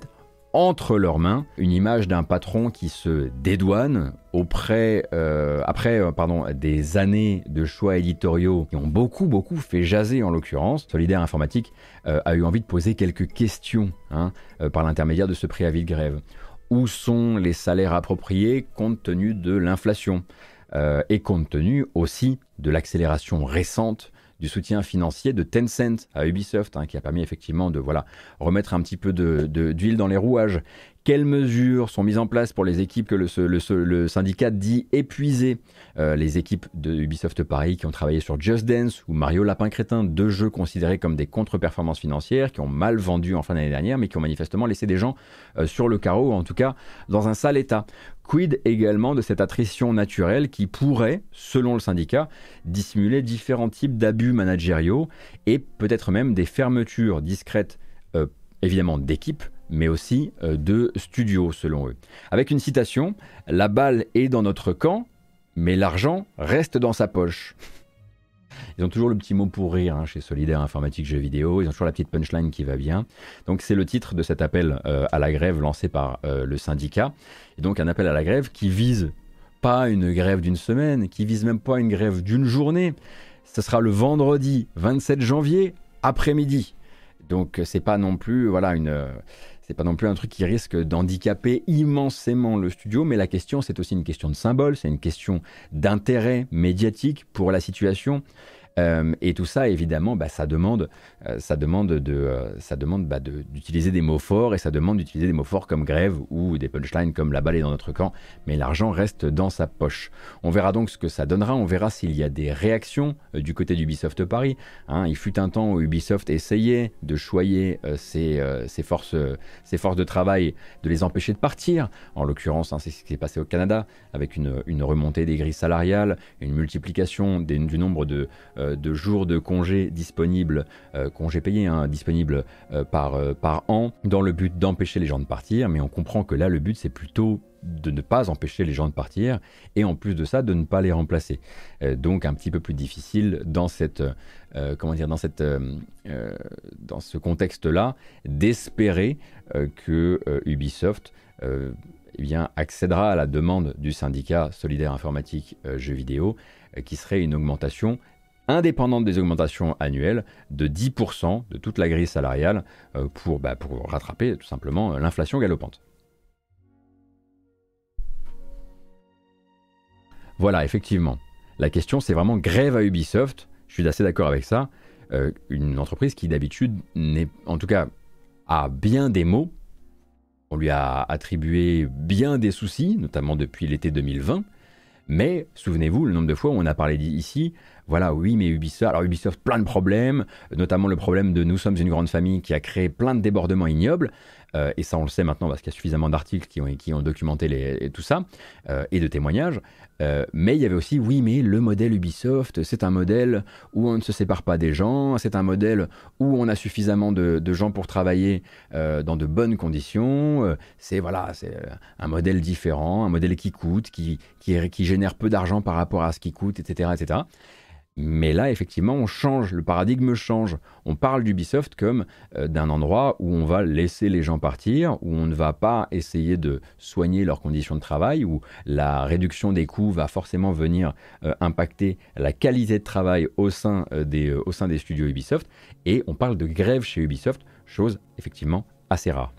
entre leurs mains une image d'un patron qui se dédouane euh, après euh, des années de choix éditoriaux qui ont beaucoup, beaucoup fait jaser en l'occurrence. Solidaire Informatique euh, a eu envie de poser quelques questions hein, par l'intermédiaire de ce préavis de grève. Où sont les salaires appropriés compte tenu de l'inflation et compte tenu aussi de l'accélération récente du soutien financier de Tencent à Ubisoft, hein, qui a permis effectivement de voilà, remettre un petit peu d'huile de, dans les rouages. Quelles mesures sont mises en place pour les équipes que le, syndicat dit épuisées euh, Les équipes de Ubisoft Paris qui ont travaillé sur Just Dance ou Mario Lapin Crétin, deux jeux considérés comme des contre-performances financières, qui ont mal vendu en fin d'année dernière, mais qui ont manifestement laissé des gens euh, sur le carreau, en tout cas dans un sale état. Quid également de cette attrition naturelle qui pourrait, selon le syndicat, dissimuler différents types d'abus managériaux et peut-être même des fermetures discrètes, euh, évidemment d'équipes, mais aussi euh, de studios, selon eux. Avec une citation La balle est dans notre camp, mais l'argent reste dans sa poche. Ils ont toujours le petit mot pour rire hein, chez Solidaire Informatique Jeux Vidéo. Ils ont toujours la petite punchline qui va bien. Donc c'est le titre de cet appel euh, à la grève lancé par euh, le syndicat. Et donc un appel à la grève qui vise pas une grève d'une semaine, qui vise même pas une grève d'une journée. Ce sera le vendredi 27 janvier après-midi. Donc c'est pas non plus voilà une c'est pas non plus un truc qui risque d'handicaper immensément le studio, mais la question c'est aussi une question de symbole, c'est une question d'intérêt médiatique pour la situation. Euh, et tout ça, évidemment, bah, ça demande, euh, ça demande, de, euh, ça demande bah, d'utiliser des mots forts et ça demande d'utiliser des mots forts comme grève ou des punchlines comme la balle est dans notre camp, mais l'argent reste dans sa poche. On verra donc ce que ça donnera, on verra s'il y a des réactions du côté d'Ubisoft Paris. Hein. il fut un temps où Ubisoft essayait de choyer ses, forces, ses forces de travail, de les empêcher de partir. En l'occurrence, hein, c'est ce qui s'est passé au Canada avec une, remontée des grilles salariales, une multiplication du nombre de de jours de congés disponibles, euh, congés payés, hein, disponibles euh, par, par an, dans le but d'empêcher les gens de partir. Mais on comprend que là, le but, c'est plutôt de ne pas empêcher les gens de partir et en plus de ça de ne pas les remplacer. donc un petit peu plus difficile dans cette comment dire dans cette dans ce contexte-là d'espérer que Ubisoft eh bien, accédera à la demande du syndicat solidaire informatique jeux vidéo qui serait une augmentation indépendante des augmentations annuelles de 10% de toute la grille salariale euh, pour, bah, pour rattraper tout simplement euh, l'inflation galopante. Voilà, effectivement. La question, c'est vraiment grève à Ubisoft. Je suis assez d'accord avec ça. Euh, une entreprise qui d'habitude n'est, en tout cas, a bien des mots. On lui a attribué bien des soucis, notamment depuis l'été 2020. Mais souvenez-vous, le nombre de fois où on a parlé ici, voilà, oui, mais Ubisoft, alors Ubisoft, plein de problèmes, notamment le problème de nous sommes une grande famille qui a créé plein de débordements ignobles. Euh, et ça on le sait maintenant parce qu'il y a suffisamment d'articles qui ont, documenté tout ça, euh, et de témoignages. Euh, mais il y avait aussi, oui, mais le modèle Ubisoft, c'est un modèle où on ne se sépare pas des gens, c'est un modèle où on a suffisamment de, gens pour travailler dans de bonnes conditions. c'est voilà, un modèle différent, un modèle qui coûte, qui, qui, qui génère peu d'argent par rapport à ce qui coûte, etc., etc. Mais là, effectivement, on change, le paradigme change. On parle d'Ubisoft comme euh, d'un endroit où on va laisser les gens partir, où on ne va pas essayer de soigner leurs conditions de travail, où la réduction des coûts va forcément venir euh, impacter la qualité de travail euh, au sein des studios Ubisoft. Et on parle de grève chez Ubisoft, chose effectivement assez rare.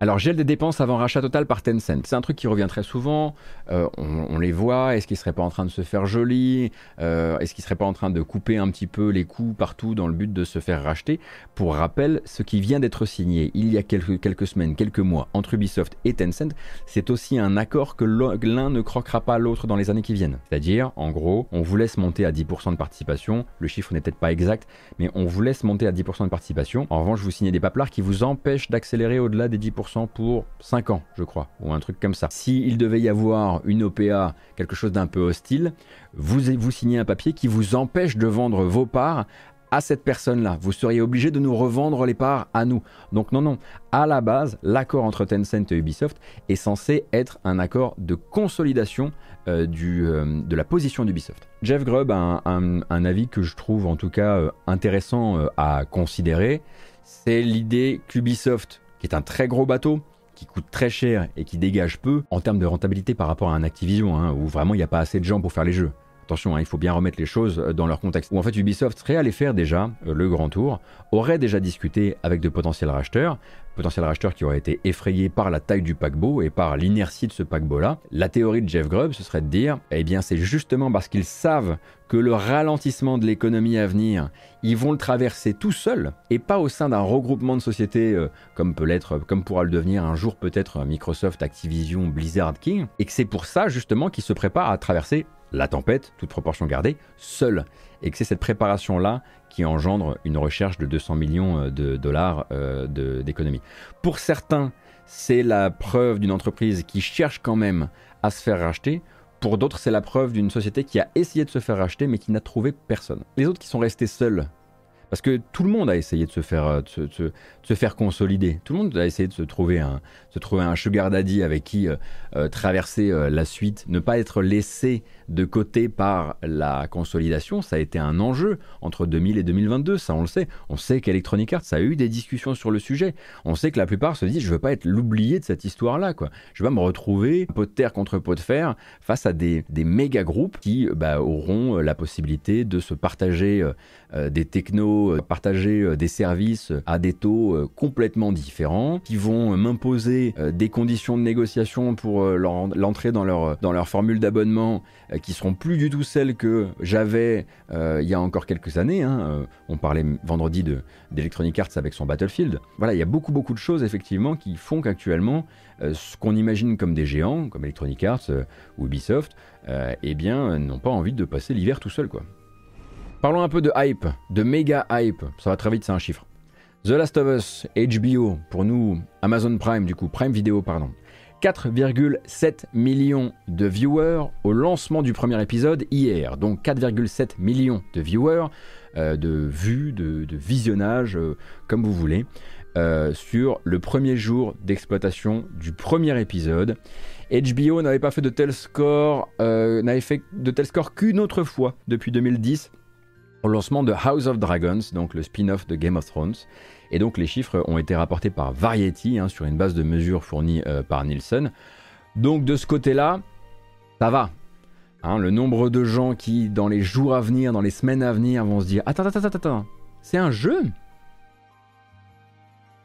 Alors, gel des dépenses avant rachat total par Tencent. C'est un truc qui revient très souvent. Euh, on, les voit. Est-ce qu'ils ne seraient pas en train de se faire jolis euh, Est-ce qu'ils ne seraient pas en train de couper un petit peu les coûts partout dans le but de se faire racheter? Pour rappel, ce qui vient d'être signé il y a quelques, quelques semaines, quelques mois entre Ubisoft et Tencent, c'est aussi un accord que l'un ne croquera pas l'autre dans les années qui viennent. C'est-à-dire, en gros, on vous laisse monter à 10% de participation. Le chiffre n'est peut-être pas exact, mais on vous laisse monter à 10% de participation. En revanche, vous signez des paplards qui vous empêchent d'accélérer au-delà des 10% pour 5 ans, je crois, ou un truc comme ça. S'il devait y avoir une OPA, quelque chose d'un peu hostile, vous, vous signez un papier qui vous empêche de vendre vos parts à cette personne-là. Vous seriez obligé de nous revendre les parts à nous. Donc non, non. À la base, l'accord entre Tencent et Ubisoft est censé être un accord de consolidation euh, euh, de la position d'Ubisoft. Jeff Grubb a un, avis que je trouve en tout cas euh, intéressant à considérer. C'est l'idée qu'Ubisoft qui est un très gros bateau, qui coûte très cher et qui dégage peu en termes de rentabilité par rapport à un Activision, hein, où vraiment il n'y a pas assez de gens pour faire les jeux. Attention, hein, il faut bien remettre les choses euh, dans leur contexte. Où en fait Ubisoft serait allé faire déjà euh, le grand tour, aurait déjà discuté avec de potentiels racheteurs, potentiels racheteurs qui auraient été effrayés par la taille du paquebot et par l'inertie de ce paquebot-là. La théorie de Jeff Grubb, ce serait de dire, eh bien c'est justement parce qu'ils savent que le ralentissement de l'économie à venir, ils vont le traverser tout seuls et pas au sein d'un regroupement de sociétés euh, comme peut l'être, comme pourra le devenir un jour peut-être Microsoft, Activision, Blizzard King, et que c'est pour ça justement qu'ils se préparent à traverser la tempête, toute proportion gardée, seuls et que c'est cette préparation-là engendre une recherche de 200 millions euh, de dollars euh, d'économie. Pour certains, c'est la preuve d'une entreprise qui cherche quand même à se faire racheter. Pour d'autres, c'est la preuve d'une société qui a essayé de se faire racheter mais qui n'a trouvé personne. Les autres qui sont restés seuls parce que tout le monde a essayé de se faire, euh, se, faire consolider. Tout le monde a essayé de se trouver un, se trouver un sugar daddy avec qui traverser la suite, ne pas être laissé de côté par la consolidation, ça a été un enjeu entre 2000 et 2022, ça on le sait. On sait qu'Electronic Arts a eu des discussions sur le sujet. On sait que la plupart se disent je veux pas être l'oublié de cette histoire-là, quoi. Je veux pas me retrouver pot de terre contre pot de fer face à des, méga groupes qui bah, auront euh, la possibilité de se partager euh, euh, des technos, partager des services à des taux complètement différents, qui vont m'imposer des conditions de négociation pour l'entrée dans leur, formule d'abonnement qui seront plus du tout celles que j'avais euh, il y a encore quelques années. Hein. Euh, on parlait vendredi d'Electronic Arts avec son Battlefield. Voilà, il y a beaucoup beaucoup de choses effectivement qui font qu'actuellement, ce qu'on imagine comme des géants, comme Electronic Arts ou Ubisoft, eh bien, n'ont pas envie de passer l'hiver tout seul, quoi. Parlons un peu de hype, de méga hype. Ça va très vite, c'est un chiffre. The Last of Us, HBO, pour nous, Amazon Prime, du coup, Prime Video, pardon. 4,7 millions de viewers au lancement du premier épisode hier. Donc 4,7 millions de viewers, euh, de vues, de, visionnage, euh, comme vous voulez, euh, sur le premier jour d'exploitation du premier épisode. HBO n'avait pas fait de tel score, n'avait fait de tel score qu'une autre fois depuis 2010 au lancement de House of Dragons, donc le spin-off de Game of Thrones. Et donc les chiffres ont été rapportés par Variety hein, sur une base de mesures fournie euh, par Nielsen. Donc de ce côté-là, ça va. Hein, le nombre de gens qui, dans les jours à venir, dans les semaines à venir, vont se dire Attends, attends, attends, attends, c'est un jeu?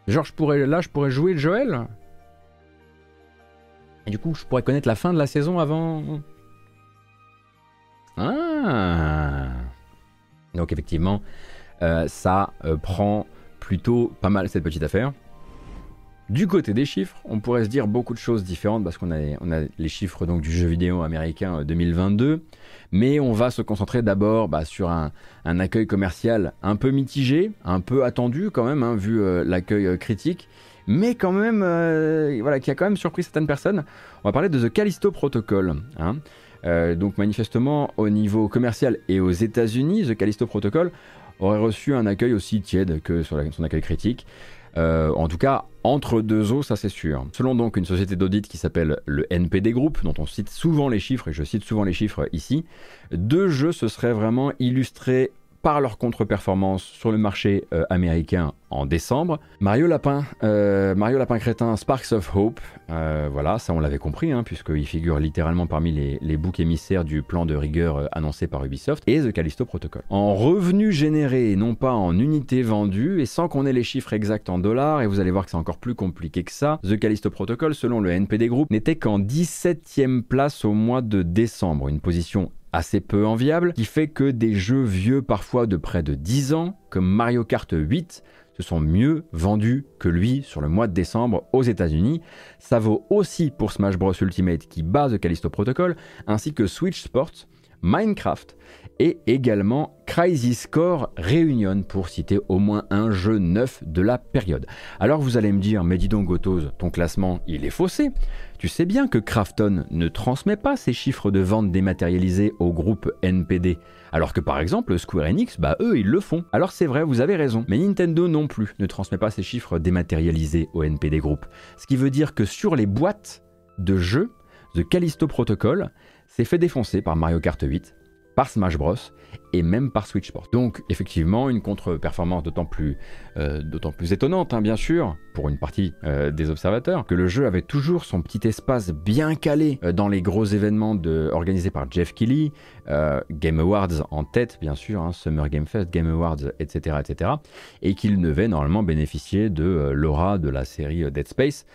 Genre, je pourrais, là, je pourrais jouer Joël? Et du coup, je pourrais connaître la fin de la saison avant. Ah Donc, effectivement, euh, ça euh, prend plutôt pas mal cette petite affaire. Du côté des chiffres, on pourrait se dire beaucoup de choses différentes parce qu'on a, les chiffres du jeu vidéo américain 2022, euh, mais on va se concentrer d'abord bah, sur un, accueil commercial un peu mitigé, un peu attendu quand même, hein, vu l'accueil critique, mais quand même, voilà, qui a quand même surpris certaines personnes. On va parler de The Callisto Protocol. Hein. Euh, donc manifestement, au niveau commercial et aux États-Unis, The Callisto Protocol aurait reçu un accueil aussi tiède que son accueil critique. Euh, en tout cas, entre deux eaux, ça c'est sûr. Selon donc une société d'audit qui s'appelle le NPD Group, dont on cite souvent les chiffres, et je cite souvent les chiffres ici, deux jeux se seraient vraiment illustrés par leur contre-performance sur le marché euh, américain en décembre. Mario Lapin, euh, Mario Lapin Crétin, Sparks of Hope, euh, voilà, ça on l'avait compris, hein, puisqu'il figure littéralement parmi les, boucs émissaires du plan de rigueur annoncé par Ubisoft, et The Callisto Protocol. En revenus générés, non pas en unités vendues, et sans qu'on ait les chiffres exacts en dollars, et vous allez voir que c'est encore plus compliqué que ça, The Callisto Protocol, selon le NPD Group, n'était qu'en 17e place au mois de décembre, une position assez peu enviable, qui fait que des jeux vieux parfois de près de 10 ans, comme Mario Kart 8, se sont mieux vendus que lui sur le mois de décembre aux États-Unis. Ça vaut aussi pour Smash Bros Ultimate qui base Callisto Protocol, ainsi que Switch Sports, Minecraft et également Crisis Core Reunion pour citer au moins un jeu neuf de la période. Alors vous allez me dire, mais dis donc Gotos, ton classement il est faussé. Tu sais bien que Krafton ne transmet pas ses chiffres de vente dématérialisés au groupe NPD, alors que par exemple Square Enix, bah eux ils le font. Alors c'est vrai, vous avez raison, mais Nintendo non plus ne transmet pas ses chiffres dématérialisés au NPD Group. Ce qui veut dire que sur les boîtes de jeux, The Callisto Protocol s'est fait défoncer par Mario Kart 8, par Smash Bros et même par Switch Sport. Donc effectivement une contre-performance d'autant plus, euh, étonnante hein, bien sûr pour une partie euh, des observateurs que le jeu avait toujours son petit espace bien calé euh, dans les gros événements organisés par Jeff Keighley, Game Awards en tête bien sûr, hein, Summer Game Fest, Game Awards etc etc et qu'il devait normalement bénéficier de l'aura de la série Dead Space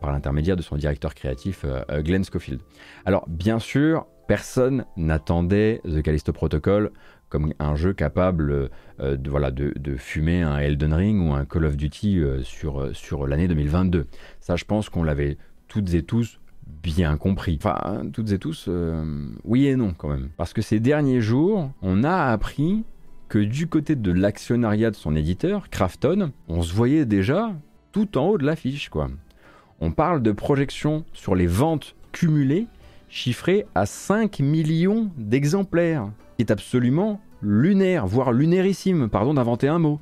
par l'intermédiaire de son directeur créatif Glenn Schofield. Alors bien sûr personne n'attendait The Callisto Protocol comme un jeu capable euh, de, fumer un Elden Ring ou un Call of Duty euh, sur, euh, l'année 2022. Ça, je pense qu'on l'avait toutes et tous bien compris. Enfin, toutes et tous, oui et non quand même. Parce que ces derniers jours, on a appris que du côté de l'actionnariat de son éditeur, Krafton, on se voyait déjà tout en haut de l'affiche, quoi. On parle de projection sur les ventes cumulées chiffré à 5 millions d'exemplaires, qui est absolument lunaire, voire lunérissime, pardon d'inventer un mot.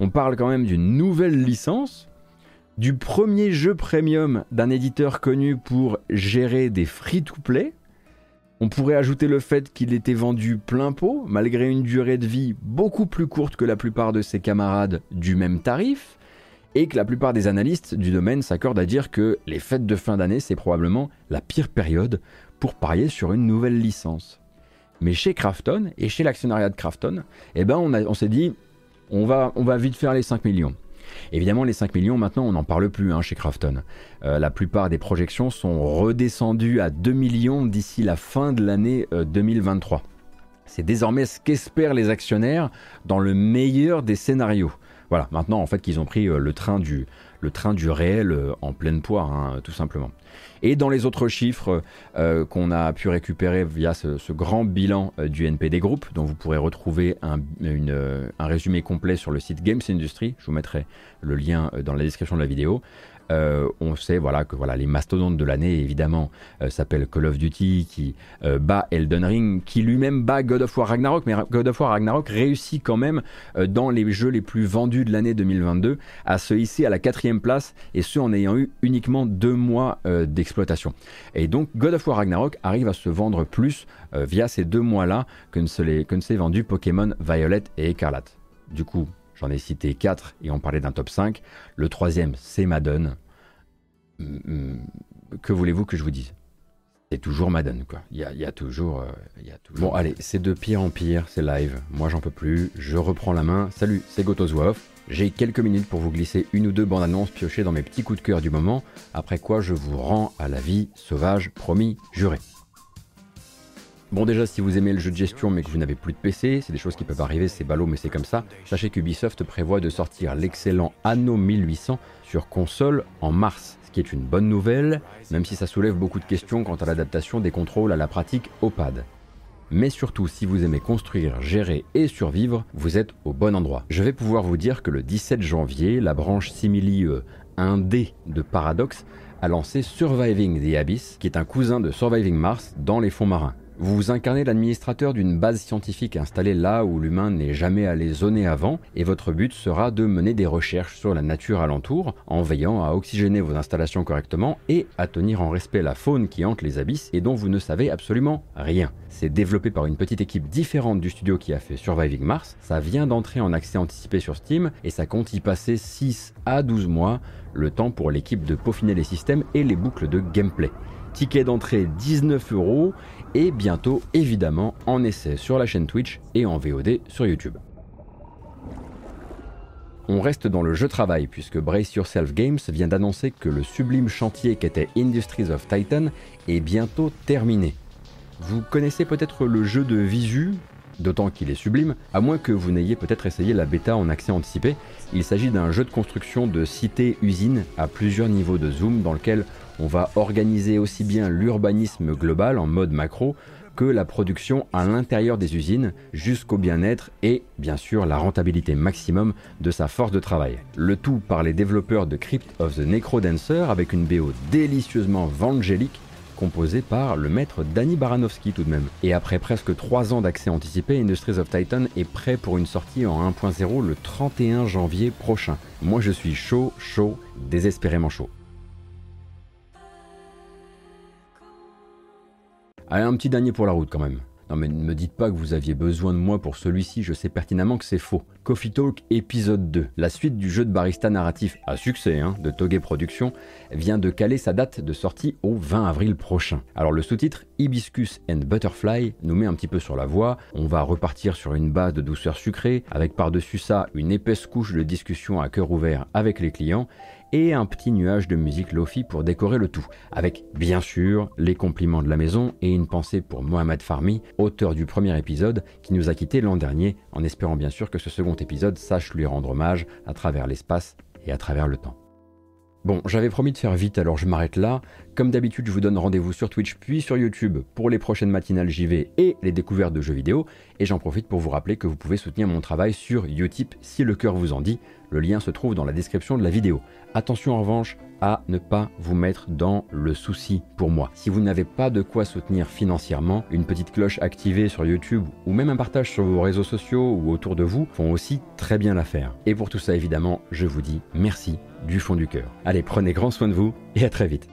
On parle quand même d'une nouvelle licence, du premier jeu premium d'un éditeur connu pour gérer des free-to-play. On pourrait ajouter le fait qu'il était vendu plein pot, malgré une durée de vie beaucoup plus courte que la plupart de ses camarades du même tarif, et que la plupart des analystes du domaine s'accordent à dire que les fêtes de fin d'année, c'est probablement la pire période pour parier sur une nouvelle licence. Mais chez Krafton et chez l'actionnariat de Krafton, eh ben on, s'est dit, on va, vite faire les 5 millions. Évidemment, les 5 millions, maintenant, on n'en parle plus hein, chez Krafton. Euh, la plupart des projections sont redescendues à 2 millions d'ici la fin de l'année 2023. Euh, C'est désormais ce qu'espèrent les actionnaires dans le meilleur des scénarios. Voilà, maintenant, en fait, qu'ils ont pris euh, le, train du, réel en pleine poire, hein, tout simplement. Et dans les autres chiffres euh, qu'on a pu récupérer via ce, grand bilan euh, du NPD Group, dont vous pourrez retrouver un, euh, un, résumé complet sur le site Games Industry, je vous mettrai le lien dans la description de la vidéo, euh, on sait voilà que voilà les mastodontes de l'année évidemment euh, s'appellent Call of Duty qui euh, bat Elden Ring qui lui-même bat God of War Ragnarok. Mais God of War Ragnarok réussit quand même dans les jeux les plus vendus de l'année 2022 à se hisser à la quatrième place et ce en ayant eu uniquement deux mois d'exploitation. Et donc God of War Ragnarok arrive à se vendre plus via ces deux mois là que ne, que ne s'est vendu Pokémon Violet et Écarlate. Du coup J'en ai cité 4 et on parlait d'un top 5. Le troisième, c'est Madden. Mm, mm, que voulez-vous que je vous dise? C'est toujours Madden, quoi. Il y a, toujours, euh, y a toujours... Bon, allez, c'est de pire en pire, c'est live. Moi, j'en peux plus. Je reprends la main. Salut, c'est Gotoswaf. J'ai quelques minutes pour vous glisser une ou deux bandes annonces piochées dans mes petits coups de cœur du moment, après quoi je vous rends à la vie sauvage, promis, juré. Bon déjà si vous aimez le jeu de gestion mais que vous n'avez plus de PC, c'est des choses qui peuvent arriver, c'est ballot mais c'est comme ça, sachez qu'Ubisoft prévoit de sortir l'excellent Anno 1800 sur console en mars, ce qui est une bonne nouvelle, même si ça soulève beaucoup de questions quant à l'adaptation des contrôles à la pratique au pad. Mais surtout, si vous aimez construire, gérer et survivre, vous êtes au bon endroit. Je vais pouvoir vous dire que le 17 janvier, la branche Simili 1D euh, de Paradox a lancé Surviving the Abyss, qui est un cousin de Surviving Mars dans les fonds marins. Vous incarnez l'administrateur d'une base scientifique installée là où l'humain n'est jamais allé zoner avant, et votre but sera de mener des recherches sur la nature alentour, en veillant à oxygéner vos installations correctement et à tenir en respect la faune qui hante les abysses et dont vous ne savez absolument rien. C'est développé par une petite équipe différente du studio qui a fait Surviving Mars, ça vient d'entrer en accès anticipé sur Steam, et ça compte y passer 6 à 12 mois, le temps pour l'équipe de peaufiner les systèmes et les boucles de gameplay. Ticket d'entrée 19 euros et bientôt évidemment en essai sur la chaîne Twitch et en VOD sur YouTube. On reste dans le jeu travail puisque Brace Yourself Games vient d'annoncer que le sublime chantier qu'était Industries of Titan est bientôt terminé. Vous connaissez peut-être le jeu de Visu, d'autant qu'il est sublime, à moins que vous n'ayez peut-être essayé la bêta en accès anticipé. Il s'agit d'un jeu de construction de cité-usine à plusieurs niveaux de zoom dans lequel on va organiser aussi bien l'urbanisme global en mode macro que la production à l'intérieur des usines jusqu'au bien-être et bien sûr la rentabilité maximum de sa force de travail. Le tout par les développeurs de Crypt of the Necrodancer avec une BO délicieusement vangélique composée par le maître Danny Baranowski tout de même. Et après presque 3 ans d'accès anticipé, Industries of Titan est prêt pour une sortie en 1.0 le 31 janvier prochain. Moi je suis chaud, chaud, désespérément chaud. Allez, un petit dernier pour la route quand même. Non mais ne me dites pas que vous aviez besoin de moi pour celui-ci, je sais pertinemment que c'est faux. Coffee Talk épisode 2, la suite du jeu de barista narratif à succès hein, de Toge Productions, vient de caler sa date de sortie au 20 avril prochain. Alors le sous-titre Hibiscus and Butterfly nous met un petit peu sur la voie, on va repartir sur une base de douceur sucrée, avec par-dessus ça une épaisse couche de discussion à cœur ouvert avec les clients, et un petit nuage de musique lofi pour décorer le tout, avec bien sûr les compliments de la maison et une pensée pour Mohamed Farmi, auteur du premier épisode qui nous a quitté l'an dernier, en espérant bien sûr que ce second épisode sache lui rendre hommage à travers l'espace et à travers le temps. Bon, j'avais promis de faire vite, alors je m'arrête là. Comme d'habitude, je vous donne rendez-vous sur Twitch puis sur YouTube pour les prochaines matinales JV et les découvertes de jeux vidéo. Et j'en profite pour vous rappeler que vous pouvez soutenir mon travail sur Utip si le cœur vous en dit. Le lien se trouve dans la description de la vidéo. Attention en revanche à ne pas vous mettre dans le souci pour moi. Si vous n'avez pas de quoi soutenir financièrement, une petite cloche activée sur YouTube ou même un partage sur vos réseaux sociaux ou autour de vous font aussi très bien l'affaire. Et pour tout ça évidemment, je vous dis merci du fond du cœur. Allez, prenez grand soin de vous et à très vite.